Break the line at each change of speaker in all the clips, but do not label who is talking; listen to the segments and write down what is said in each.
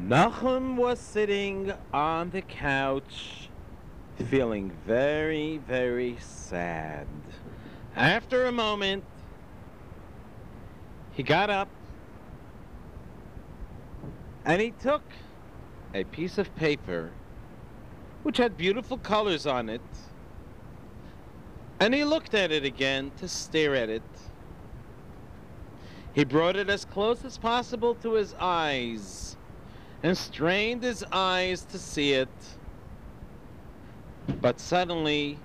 Nachum was sitting on the couch, feeling very, very sad. After a moment, he got up and he took a piece of paper which had beautiful colors on it and he looked at it again to stare at it. He brought it as close as possible to his eyes and strained his eyes to see it. But suddenly,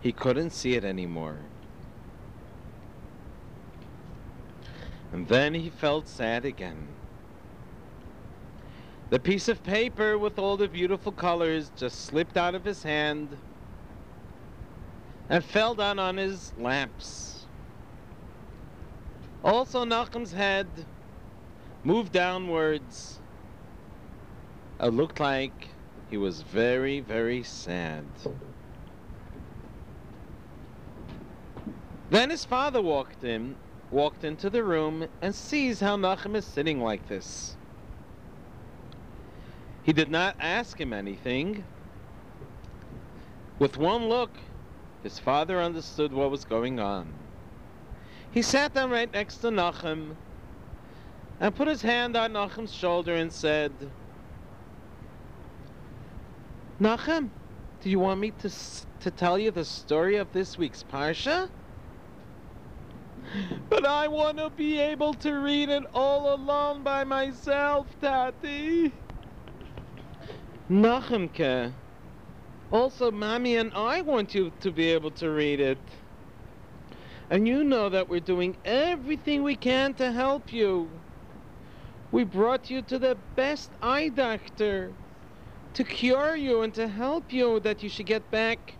he couldn't see it anymore. And then he felt sad again. The piece of paper with all the beautiful colors just slipped out of his hand and fell down on his laps. Also, Nachum's head moved downwards. It looked like he was very, very sad. Then his father walked in, walked into the room, and sees how Nachum is sitting like this. He did not ask him anything. With one look, his father understood what was going on. He sat down right next to Nachum and put his hand on Nachum's shoulder and said, Nachum, do you want me to, to tell you the story of this week's Parsha? But I want to be able to read it all alone by myself, Tati. Nachumke, also, Mommy and I want you to be able to read it. And you know that we're doing everything we can to help you. We brought you to the best eye doctor to cure you and to help you that you should get back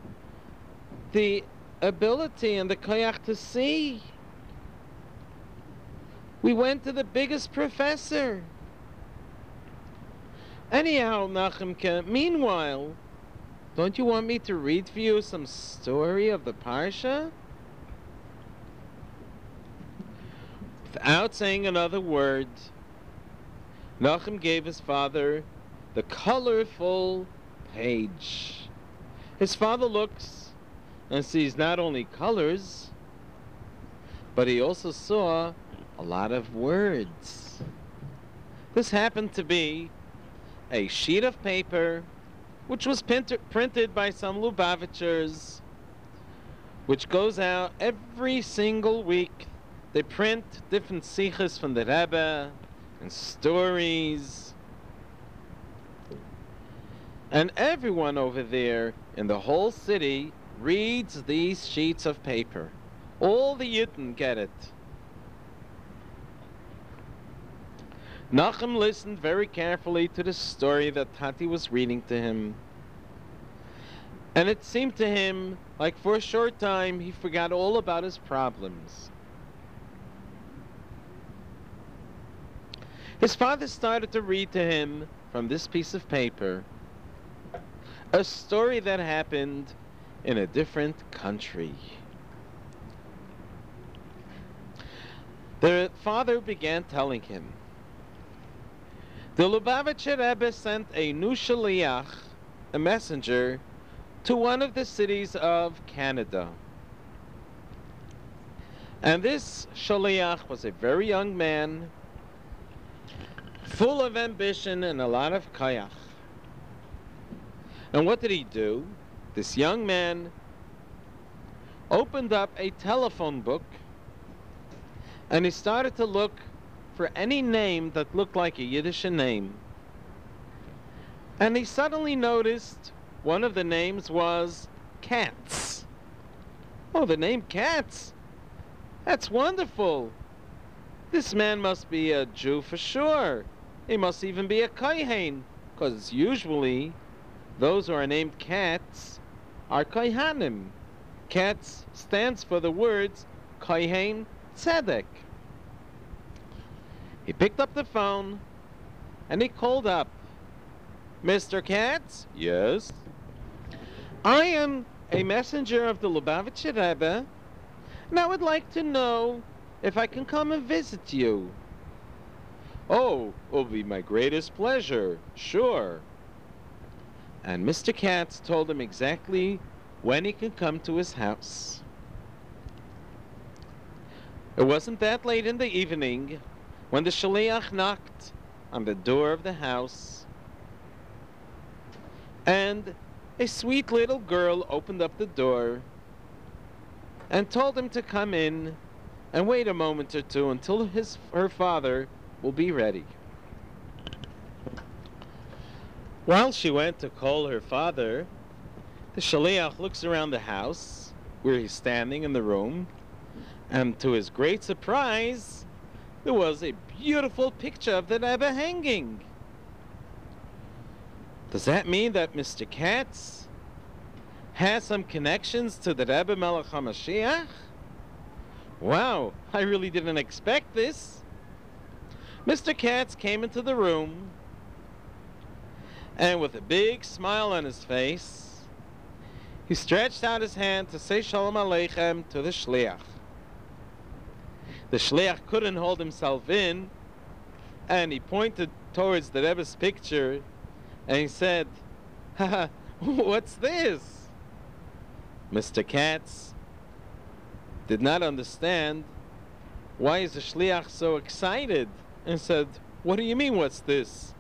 the ability and the koyach to see. We went to the biggest professor. Anyhow, Nachumke, meanwhile, don't you want me to read for you some story of the Parsha? Without saying another word, Nachum gave his father the colorful page. His father looks and sees not only colors, but he also saw a lot of words. This happened to be a sheet of paper which was printed by some Lubavitchers, which goes out every single week. They print different sichos from the Rebbe and stories. And everyone over there in the whole city reads these sheets of paper. All the Yidden get it. Nachum listened very carefully to the story that Tati was reading to him. And it seemed to him like for a short time he forgot all about his problems. His father started to read to him from this piece of paper a story that happened in a different country. The father began telling him the Lubavitcher Rebbe sent a new shaliach, a messenger, to one of the cities of Canada. And this shaliach was a very young man, full of ambition and a lot of kayach. And what did he do? This young man opened up a telephone book and he started to look for any name that looked like a Yiddish name. And he suddenly noticed one of the names was Katz. Oh, the name Katz? That's wonderful. This man must be a Jew for sure. He must even be a Kohen, because usually those who are named Katz are Kohanim. Katz stands for the words Kohen Tzedek. He picked up the phone and he called up. Mr. Katz? Yes. I am a messenger of the Lubavitcher Rebbe, and I would like to know if I can come and visit you. Oh, it will be my greatest pleasure, sure. And Mr. Katz told him exactly when he could come to his house. It wasn't that late in the evening when the shaliach knocked on the door of the house, and a sweet little girl opened up the door and told him to come in and wait a moment or two until his her father will be ready. While she went to call her father, the shaliach looks around the house where he's standing in the room, and to his great surprise, there was a beautiful picture of the Rebbe hanging. Does that mean that Mr. Katz has some connections to the Rebbe Melech HaMashiach? Wow, I really didn't expect this. Mr. Katz came into the room and with a big smile on his face, he stretched out his hand to say Shalom Aleichem to the Shliach. The Shliach couldn't hold himself in and he pointed towards the Rebbe's picture and he said, what's this? Mr. Katz did not understand why is the shliach so excited and said, What do you mean, what's this?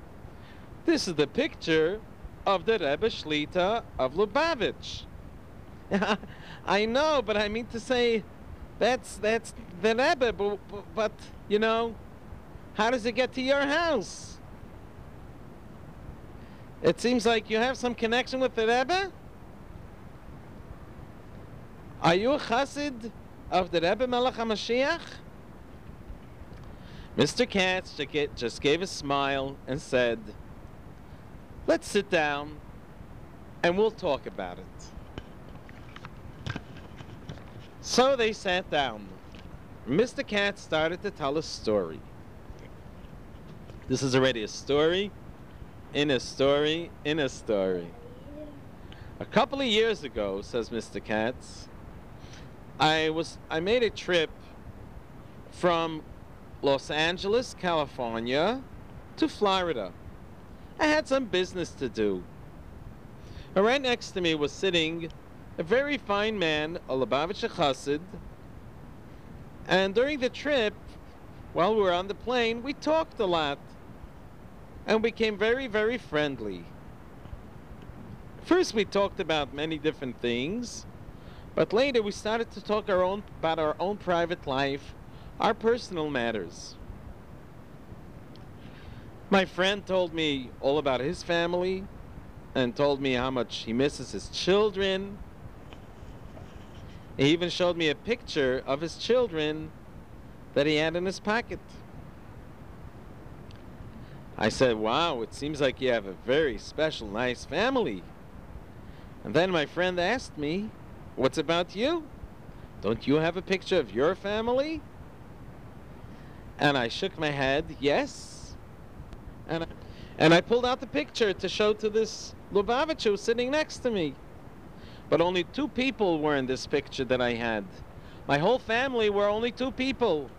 This is the picture of the Rebbe Shlita of Lubavitch. I know, but I mean to say, that's that's the Rebbe, but, but, you know, how does it get to your house? It seems like you have some connection with the Rebbe. Are you a chassid of the Rebbe Melech HaMashiach? Mr. Katz just gave a smile and said, Let's sit down and we'll talk about it. So they sat down. Mr. Katz started to tell a story. This is already a story in a story in a story. A couple of years ago, says Mr. Katz, I was I made a trip from Los Angeles, California to Florida. I had some business to do. Right next to me was sitting a very fine man, a Lubavitcher Chassid. And during the trip, while we were on the plane, we talked a lot and became very, very friendly. First, we talked about many different things, but later we started to talk our own, about our own private life, our personal matters. My friend told me all about his family and told me how much he misses his children. He even showed me a picture of his children that he had in his pocket. I said, Wow, it seems like you have a very special, nice family. And then my friend asked me, What's about you? Don't you have a picture of your family? And I shook my head, Yes. And I, and I pulled out the picture to show to this Lubavitch who was sitting next to me. But only two people were in this picture that I had. My whole family were only two people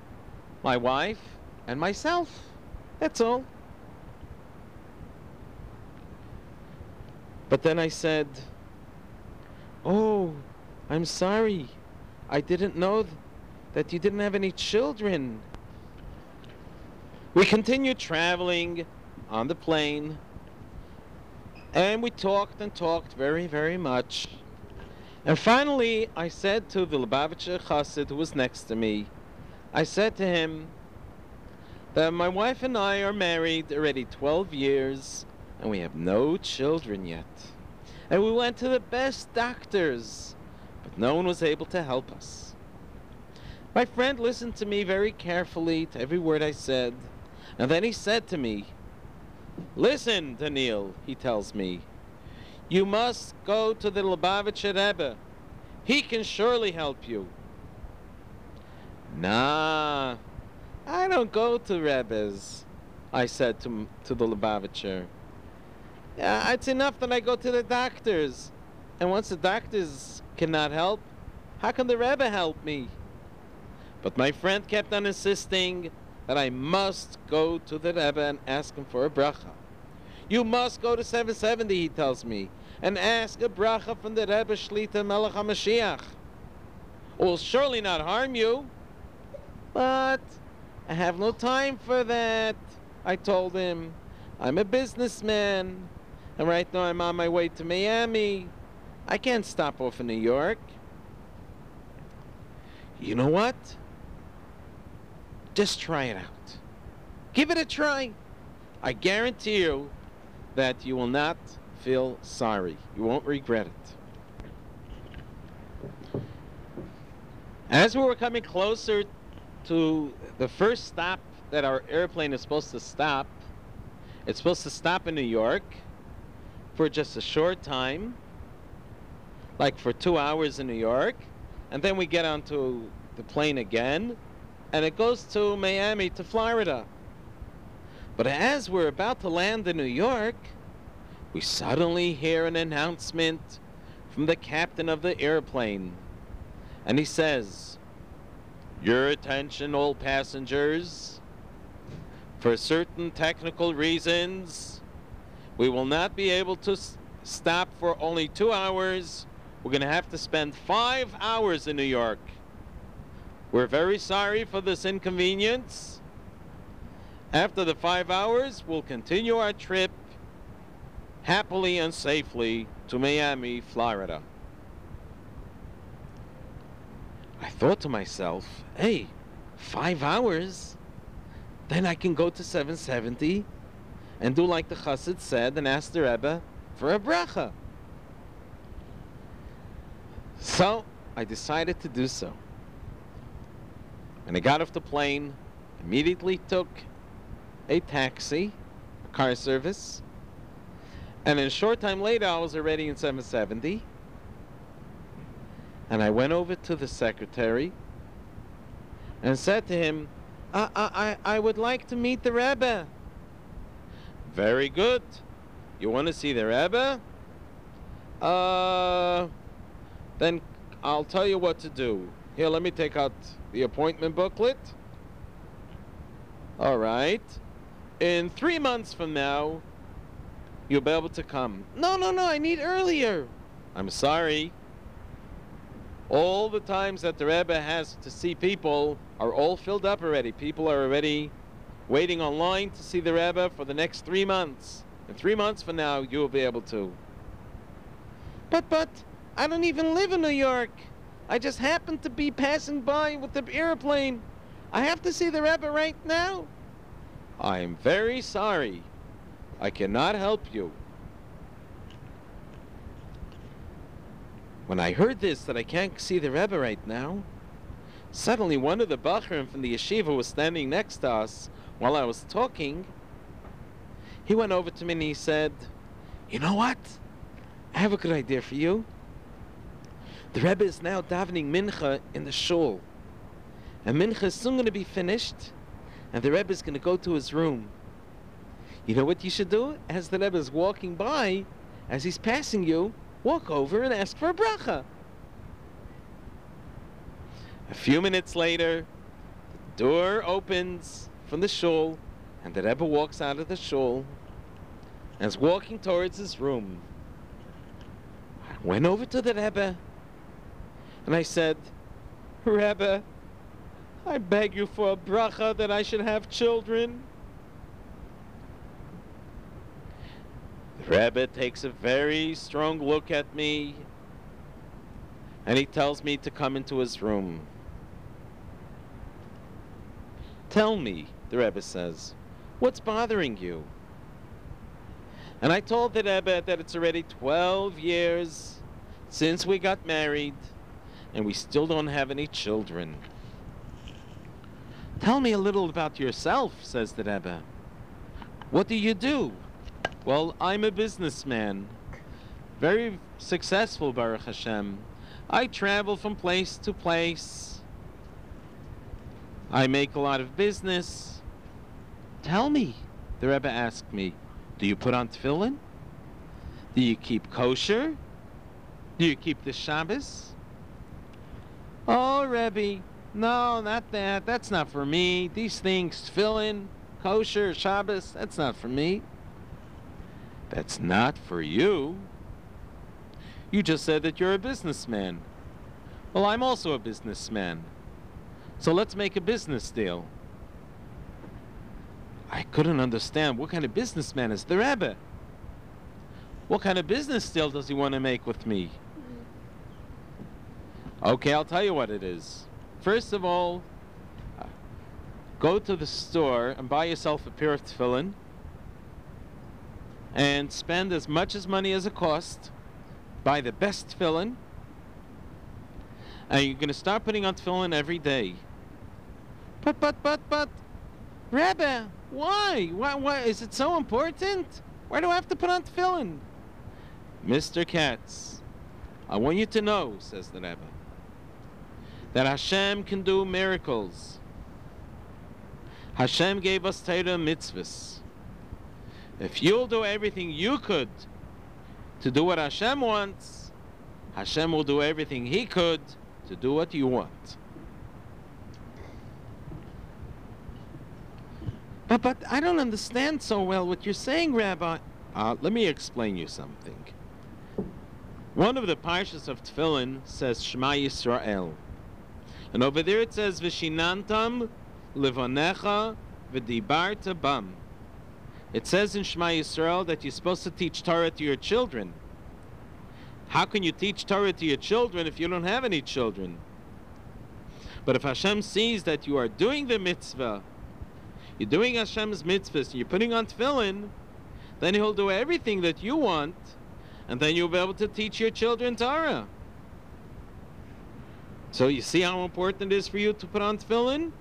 my wife and myself. That's all. But then I said, Oh, I'm sorry. I didn't know th- that you didn't have any children. We continued traveling on the plane, and we talked and talked very, very much. And finally, I said to the Lubavitcher Chassid who was next to me, I said to him that my wife and I are married already 12 years, and we have no children yet. And we went to the best doctors, but no one was able to help us. My friend listened to me very carefully to every word I said, and then he said to me, Listen, Daniel, he tells me, you must go to the Lubavitcher Rebbe. He can surely help you. Nah, I don't go to Rebbe's, I said to, to the Lubavitcher. Yeah, it's enough that I go to the doctors. And once the doctors cannot help, how can the Rebbe help me? But my friend kept on insisting that I must go to the Rebbe and ask him for a bracha. You must go to 770, he tells me, and ask a bracha from the Rebbe Shlita Melech HaMashiach. It will surely not harm you. But I have no time for that, I told him. I'm a businessman, and right now I'm on my way to Miami. I can't stop off in New York. You know what? Just try it out. Give it a try. I guarantee you that you will not feel sorry. You won't regret it. As we were coming closer to the first stop that our airplane is supposed to stop, it's supposed to stop in New York for just a short time, like for two hours in New York, and then we get onto the plane again, and it goes to Miami to Florida. But as we're about to land in New York, we suddenly hear an announcement from the captain of the airplane. And he says, Your attention, all passengers. For certain technical reasons, we will not be able to stop for only two hours. We're going to have to spend five hours in New York. We're very sorry for this inconvenience. After the five hours, we'll continue our trip happily and safely to Miami, Florida. I thought to myself, hey, five hours? Then I can go to 770 and do like the chassid said and ask the Rebbe for a bracha. So I decided to do so. And I got off the plane, immediately took a taxi, a car service, and a short time later I was already in 770. And I went over to the secretary and said to him, I, I, I I would like to meet the Rebbe. Very good. You want to see the Rebbe? Uh, then I'll tell you what to do. Here, let me take out the appointment booklet. All right. In three months from now, you'll be able to come. No, no, no, I need earlier. I'm sorry. All the times that the Rebbe has to see people are all filled up already. People are already waiting online to see the Rebbe for the next three months. In three months from now, you will be able to. But, but, I don't even live in New York. I just happened to be passing by with the airplane. I have to see the Rebbe right now. I'm very sorry. I cannot help you. When I heard this, that I can't see the Rebbe right now, suddenly one of the Bachrim from the yeshiva was standing next to us while I was talking. He went over to me and he said, You know what? I have a good idea for you. The Rebbe is now davening mincha in the shul. And mincha is soon going to be finished, and the Rebbe is going to go to his room. You know what you should do? As the Rebbe is walking by, as he's passing you, walk over and ask for a bracha. A few minutes later, the door opens from the shul, and the Rebbe walks out of the shul and is walking towards his room. I went over to the Rebbe and I said, Rebbe, I beg you for a bracha that I should have children. The Rebbe takes a very strong look at me and he tells me to come into his room. Tell me, the Rebbe says, what's bothering you? And I told the Rebbe that it's already 12 years since we got married and we still don't have any children. Tell me a little about yourself, says the Rebbe. What do you do? Well, I'm a businessman. Very successful, Baruch Hashem. I travel from place to place. I make a lot of business. Tell me, the Rebbe asked me, do you put on tefillin? Do you keep kosher? Do you keep the Shabbos? Oh, Rebbe, No, not that. That's not for me. These things, tefillin, kosher, Shabbos, that's not for me. That's not for you. You just said that you're a businessman. Well, I'm also a businessman. So let's make a business deal. I couldn't understand what kind of businessman is the Rebbe. What kind of business deal does he want to make with me? Okay, I'll tell you what it is. First of all, uh, go to the store and buy yourself a pair of tefillin and spend as much as money as it costs. Buy the best tefillin and you're going to start putting on tefillin every day. But, but, but, but, Rebbe, why? Why, why? Is it so important? Why do I have to put on tefillin? Mr. Katz, I want you to know, says the Rebbe, that Hashem can do miracles. Hashem gave us Torah mitzvahs. If you'll do everything you could to do what Hashem wants, Hashem will do everything He could to do what you want. But, but I don't understand so well what you're saying, Rabbi. Uh, let me explain you something. One of the parshas of Tefillin says Shema Yisrael. And over there it says Vishinantam Livonecha V'dibarta Bam. It says in Shema Yisrael that you're supposed to teach Torah to your children. How can you teach Torah to your children if you don't have any children? But if Hashem sees that you are doing the mitzvah, you're doing Hashem's mitzvahs, and you're putting on tefillin, then He'll do everything that you want, and then you'll be able to teach your children Torah. So you see how important it is for you to put on tefillin?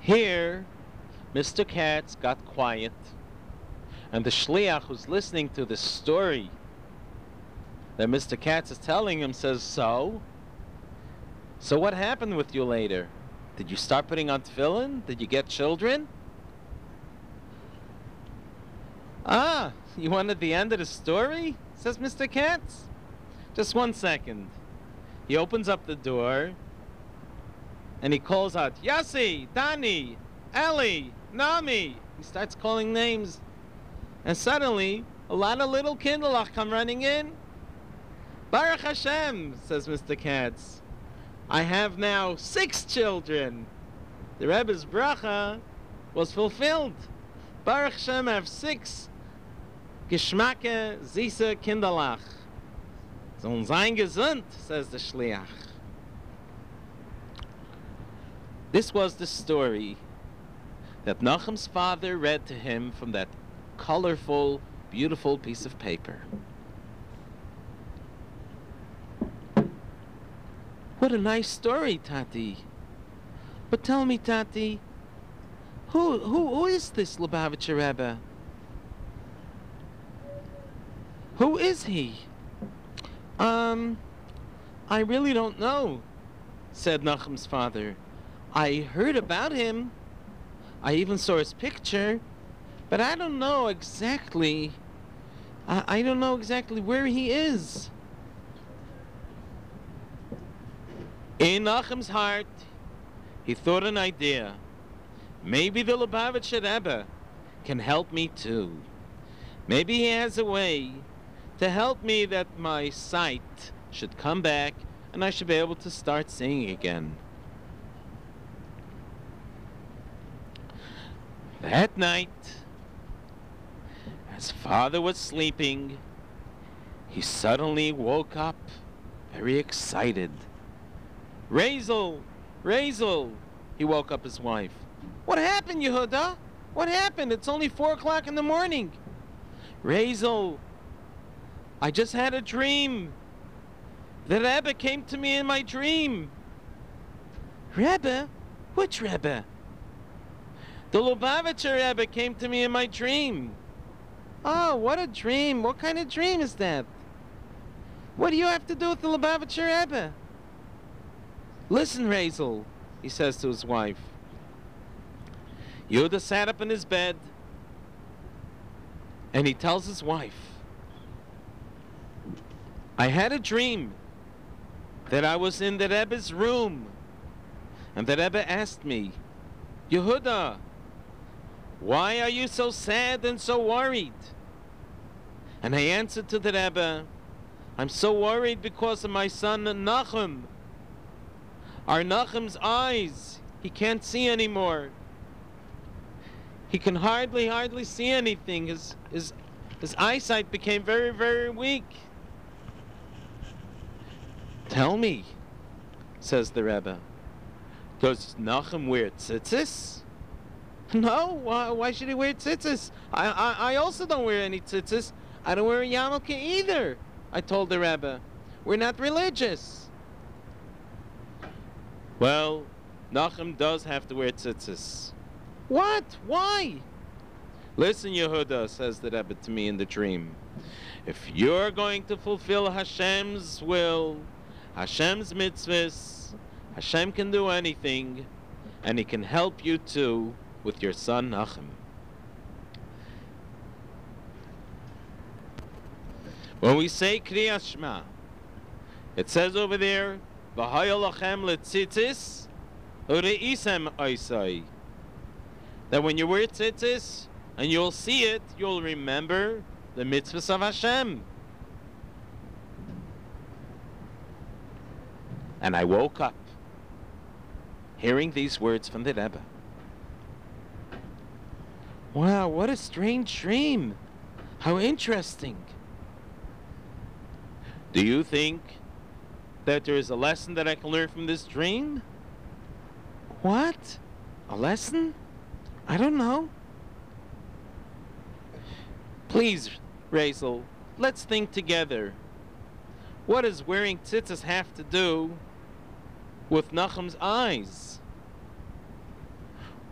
Here, Mr. Katz got quiet, and the shliach who's listening to the story that Mr. Katz is telling him says, So? So what happened with you later? Did you start putting on tefillin? Did you get children? Ah, you wanted the end of the story? Says Mr. Katz. Just one second. He opens up the door and he calls out, Yossi, Dani, Ellie, Nami. He starts calling names. And suddenly, a lot of little kindlech come running in. Baruch Hashem, says Mr. Katz. I have now six children. The Rebbe's bracha was fulfilled. Baruch Hashem, I have six Geschmacke, süße Kinderlach. Sollen sein gesund, says the Shliach. This was the story that Nachum's father read to him from that colorful, beautiful piece of paper. What a nice story, Tati. But tell me, Tati, who who, who is this Lubavitcher Rebbe? Who is he? Um, I really don't know, said Nachum's father. I heard about him. I even saw his picture, but I don't know exactly. I, I don't know exactly where he is. In Nachum's heart, he thought an idea. Maybe the Lubavitcher Rebbe can help me too. Maybe he has a way to help me that my sight should come back and I should be able to start singing again. That night, as father was sleeping, he suddenly woke up very excited. Razel! Razel! He woke up his wife. What happened, Yehuda? What happened? It's only four o'clock in the morning. Razel, I just had a dream. The Rebbe came to me in my dream. Rebbe? Which Rebbe? The Lubavitcher Rebbe came to me in my dream. Oh, what a dream. What kind of dream is that? What do you have to do with the Lubavitcher Rebbe? Listen, Razel, he says to his wife. Yehuda sat up in his bed and he tells his wife, I had a dream that I was in the Rebbe's room, and the Rebbe asked me, Yehuda, why are you so sad and so worried? And I answered to the Rebbe, I'm so worried because of my son Nachum. Our Nachum's eyes, he can't see anymore. He can hardly, hardly see anything. His, his, his eyesight became very, very weak. Tell me, says the Rebbe, does Nachum wear tzitzis? No, why, why should he wear tzitzis? I, I, I also don't wear any tzitzis. I don't wear a yarmulke either, I told the Rebbe. We're not religious. Well, Nachum does have to wear tzitzis. What? Why? Listen, Yehuda, says the Rebbe to me in the dream. If you're going to fulfill Hashem's will, Hashem's mitzvahs, Hashem can do anything, and He can help you too with your son Nachum. When we say Kriyas Shema, it says over there, "V'hayol lachem letzitzis ureisem oisai." That when you wear tzitzis and you'll see it, you'll remember the mitzvahs of Hashem. And I woke up hearing these words from the Rebbe. Wow, what a strange dream. How interesting. Do you think that there is a lesson that I can learn from this dream? What? A lesson? I don't know. Please, Razel, let's think together. What does wearing tzitzis have to do with Nachum's eyes?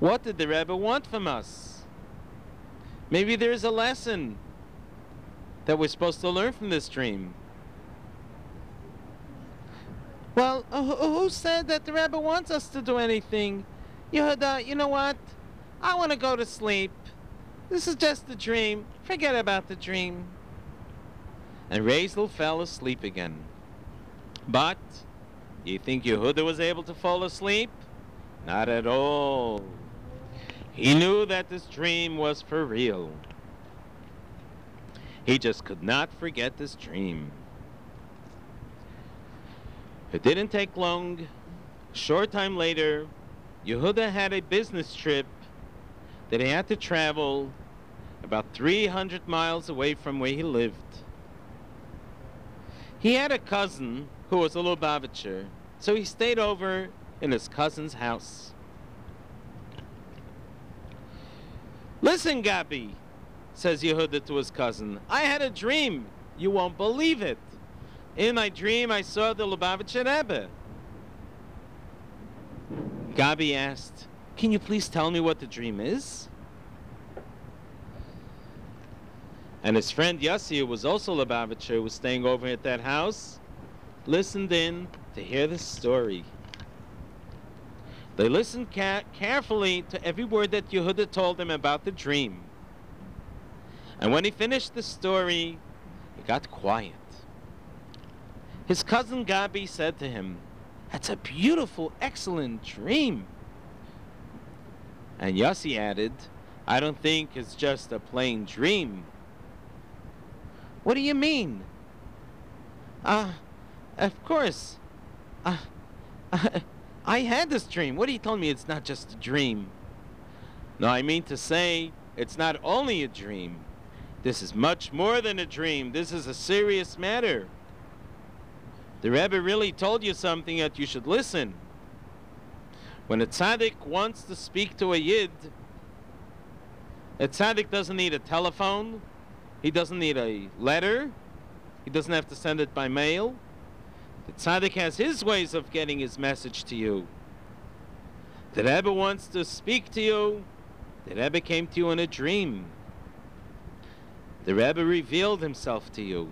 What did the Rebbe want from us? Maybe there's a lesson that we're supposed to learn from this dream. Well, who said that the Rebbe wants us to do anything? Yehuda, you know what? I want to go to sleep. This is just a dream. Forget about the dream. And Razel fell asleep again. But, you think Yehuda was able to fall asleep? Not at all. He knew that this dream was for real. He just could not forget this dream. It didn't take long. A short time later, Yehuda had a business trip that he had to travel about 300 miles away from where he lived. He had a cousin who was a Lubavitcher, so he stayed over in his cousin's house. Listen, Gabi, says Yehuda to his cousin, I had a dream. You won't believe it. In my dream, I saw the Lubavitcher Rebbe. Gabi asked, Can you please tell me what the dream is? And his friend Yossi, who was also Lubavitcher, was staying over at that house, listened in to hear the story. They listened ca- carefully to every word that Yehuda told them about the dream. And when he finished the story, he got quiet. His cousin Gabi said to him, That's a beautiful, excellent dream. And Yossi added, I don't think it's just a plain dream. What do you mean? Ah, uh, of course. Uh, uh, I had this dream. What are you telling me it's not just a dream? No, I mean to say it's not only a dream. This is much more than a dream. This is a serious matter. The Rebbe really told you something that you should listen. When a tzaddik wants to speak to a yid, a tzaddik doesn't need a telephone, he doesn't need a letter, he doesn't have to send it by mail. The tzaddik has his ways of getting his message to you. The Rebbe wants to speak to you. The Rebbe came to you in a dream. The Rebbe revealed himself to you.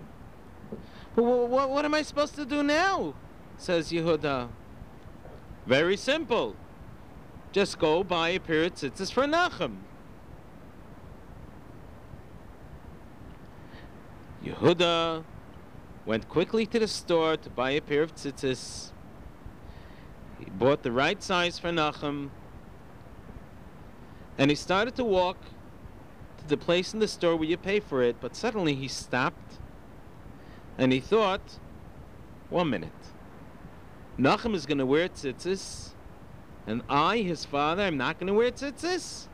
But what, what am I supposed to do now? Says Yehuda. Very simple. Just go buy a pair of tzitzis for Nachum. Yehuda went quickly to the store to buy a pair of tzitzis. He bought the right size for Nachum, and he started to walk to the place in the store where you pay for it, but suddenly he stopped and he thought, one minute, Nachum is going to wear tzitzis, and I, his father, am not going to wear tzitzis?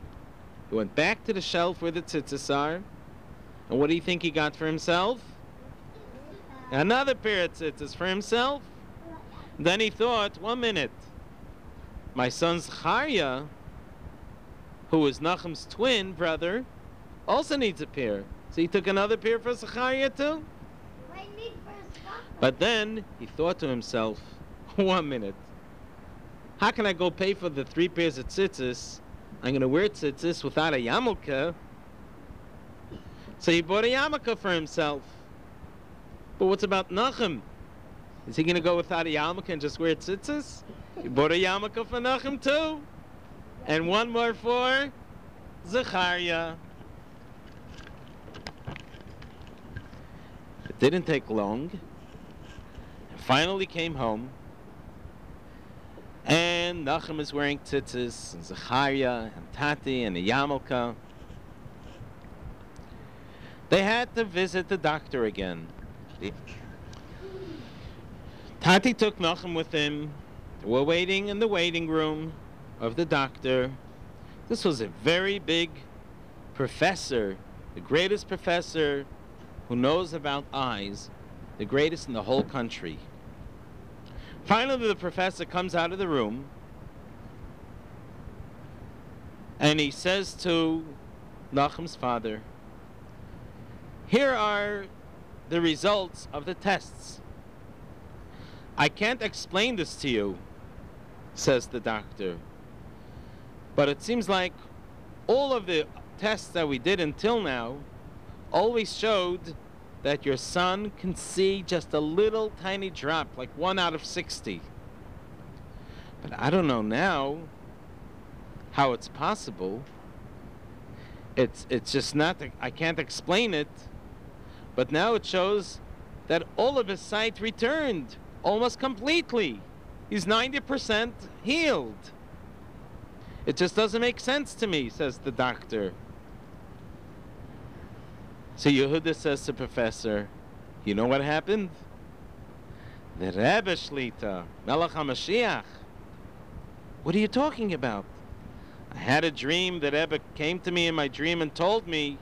He went back to the shelf where the tzitzis are, and what do you think he got for himself? Another pair of tzitzis for himself. Then he thought, one minute, my son Zachariah, who is Nachum's twin brother, also needs a pair. So he took another pair for Zachariah too? But then he thought to himself, one minute, how can I go pay for the three pairs of tzitzis? I'm going to wear tzitzis without a yarmulke. So he bought a yarmulke for himself. But what's about Nachum? Is he going to go without a yarmulke and just wear tzitzis? He bought a yarmulke for Nachum too. And one more for Zachariah. It didn't take long. And finally came home. And Nachum is wearing tzitzis, and Zachariah, and Tati, and the yarmulke. They had to visit the doctor again. The- Tati took Nachum with him. Were waiting in the waiting room of the doctor. This was a very big professor, the greatest professor who knows about eyes, the greatest in the whole country. Finally, the professor comes out of the room and he says to Nachum's father, Here are the results of the tests. I can't explain this to you, says the doctor. But it seems like all of the tests that we did until now always showed that your son can see just a little tiny drop, like one out of 60. But I don't know now how it's possible. It's, it's just not, I can't explain it. But now it shows that all of his sight returned almost completely. He's 90% healed. It just doesn't make sense to me, says the doctor. So Yehuda says to Professor, you know what happened? The Rebbe Shlita, Melech HaMashiach. What are you talking about? I had a dream that Rebbe came to me in my dream and told me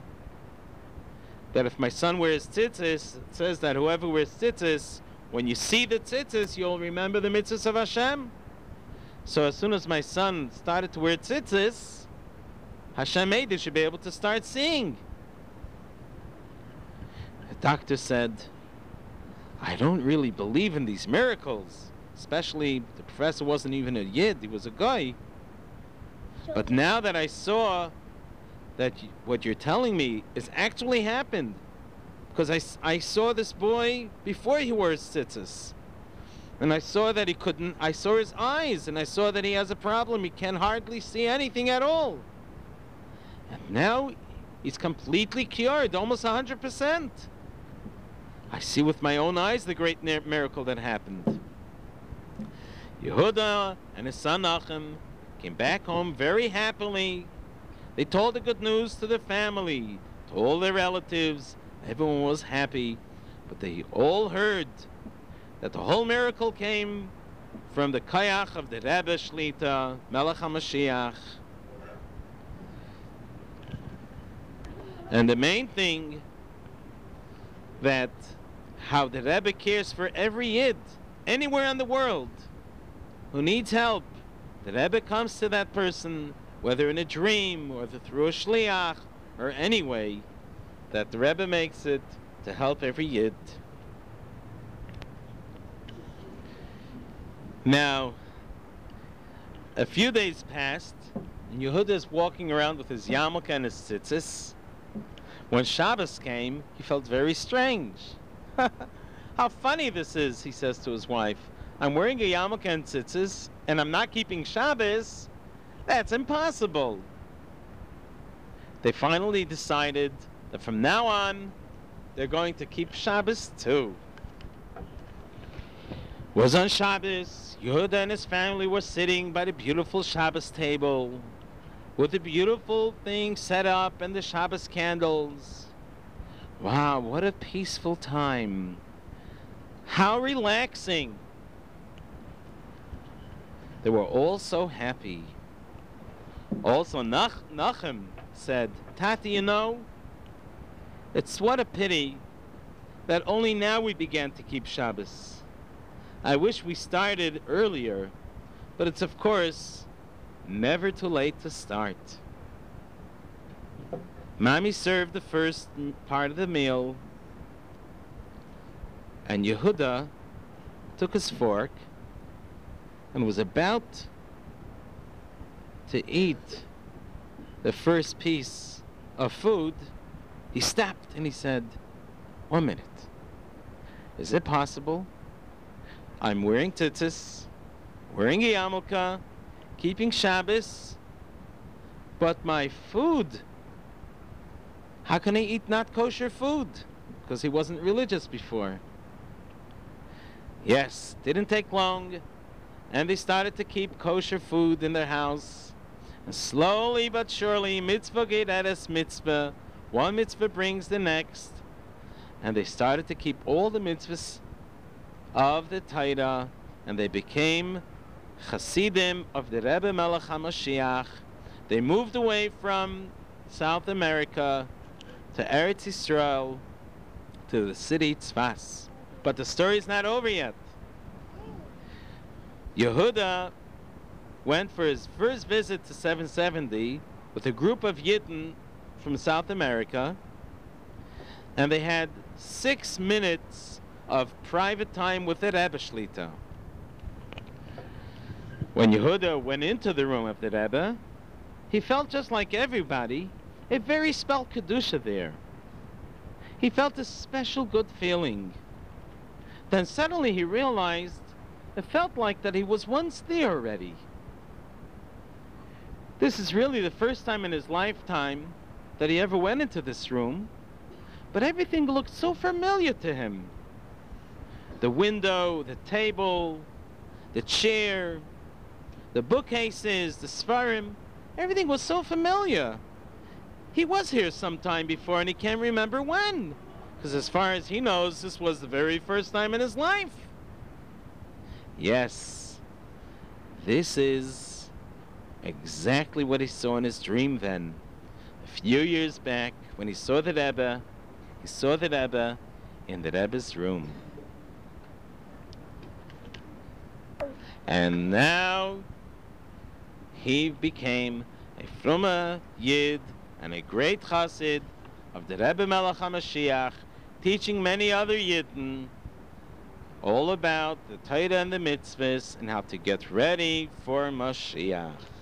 that if my son wears tzitzis, it says that whoever wears tzitzis, when you see the tzitzis, you'll remember the mitzvahs of Hashem. So as soon as my son started to wear tzitzis, Hashem made it should be able to start seeing. The doctor said, I don't really believe in these miracles. Especially, the professor wasn't even a yid, he was a goy. But now that I saw that what you're telling me is actually happened, because I, I saw this boy before he wore his tzitzis. And I saw that he couldn't, I saw his eyes, and I saw that he has a problem. He can hardly see anything at all. And now he's completely cured, almost 100%. I see with my own eyes the great miracle that happened. Yehuda and his son Nachum came back home very happily. They told the good news to the family, to all their relatives. Everyone was happy, but they all heard that the whole miracle came from the kayach of the Rebbe Shlita, Melech HaMashiach. And the main thing that how the Rebbe cares for every Yid anywhere in the world who needs help. The Rebbe comes to that person, whether in a dream or the, through a shliach or any way, that the Rebbe makes it to help every Yid. Now, a few days passed, and Yehuda is walking around with his yarmulke and his tzitzis. When Shabbos came, he felt very strange. How funny this is, he says to his wife. I'm wearing a yarmulke and tzitzis, and I'm not keeping Shabbos. That's impossible. They finally decided that from now on, they're going to keep Shabbos too. was on Shabbos. Yehuda and his family were sitting by the beautiful Shabbos table with the beautiful thing set up and the Shabbos candles. Wow, what a peaceful time. How relaxing. They were all so happy. Also, Nach- Nachum said, Tati, you know, it's what a pity that only now we began to keep Shabbos. I wish we started earlier, but it's of course never too late to start. Mommy served the first part of the meal, and Yehuda took his fork and was about to eat the first piece of food. He stopped and he said, One minute. Is it possible? I'm wearing tzitzis, wearing a yarmulke, keeping Shabbos, but my food. How can I eat not kosher food? Because he wasn't religious before. Yes, didn't take long, and they started to keep kosher food in their house. Slowly but surely, mitzvah goreres mitzvah. One mitzvah brings the next. And they started to keep all the mitzvahs of the Torah, and they became Hasidim of the Rebbe Melech HaMashiach. They moved away from South America to Eretz Yisrael, to the city Tzfas. But the story is not over yet. Yehuda went for his first visit to 770 with a group of Yidden from South America, and they had six minutes of private time with the Rebbe Shlita. When Yehuda went into the room of the Rebbe, he felt just like everybody, a very spell Kedusha there. He felt a special good feeling. Then suddenly he realized it felt like that he was once there already. This is really the first time in his lifetime that he ever went into this room, but everything looked so familiar to him. The window, the table, the chair, the bookcases, the seforim, everything was so familiar. He was here sometime before and he can't remember when. Because as far as he knows, this was the very first time in his life. Yes, this is exactly what he saw in his dream then. A few years back, when he saw the Rebbe, he saw the Rebbe in the Rebbe's room. And now he became a frumma Yid and a great chassid of the Rebbe Melech HaMashiach, teaching many other Yidden all about the Torah and the mitzvahs and how to get ready for Mashiach.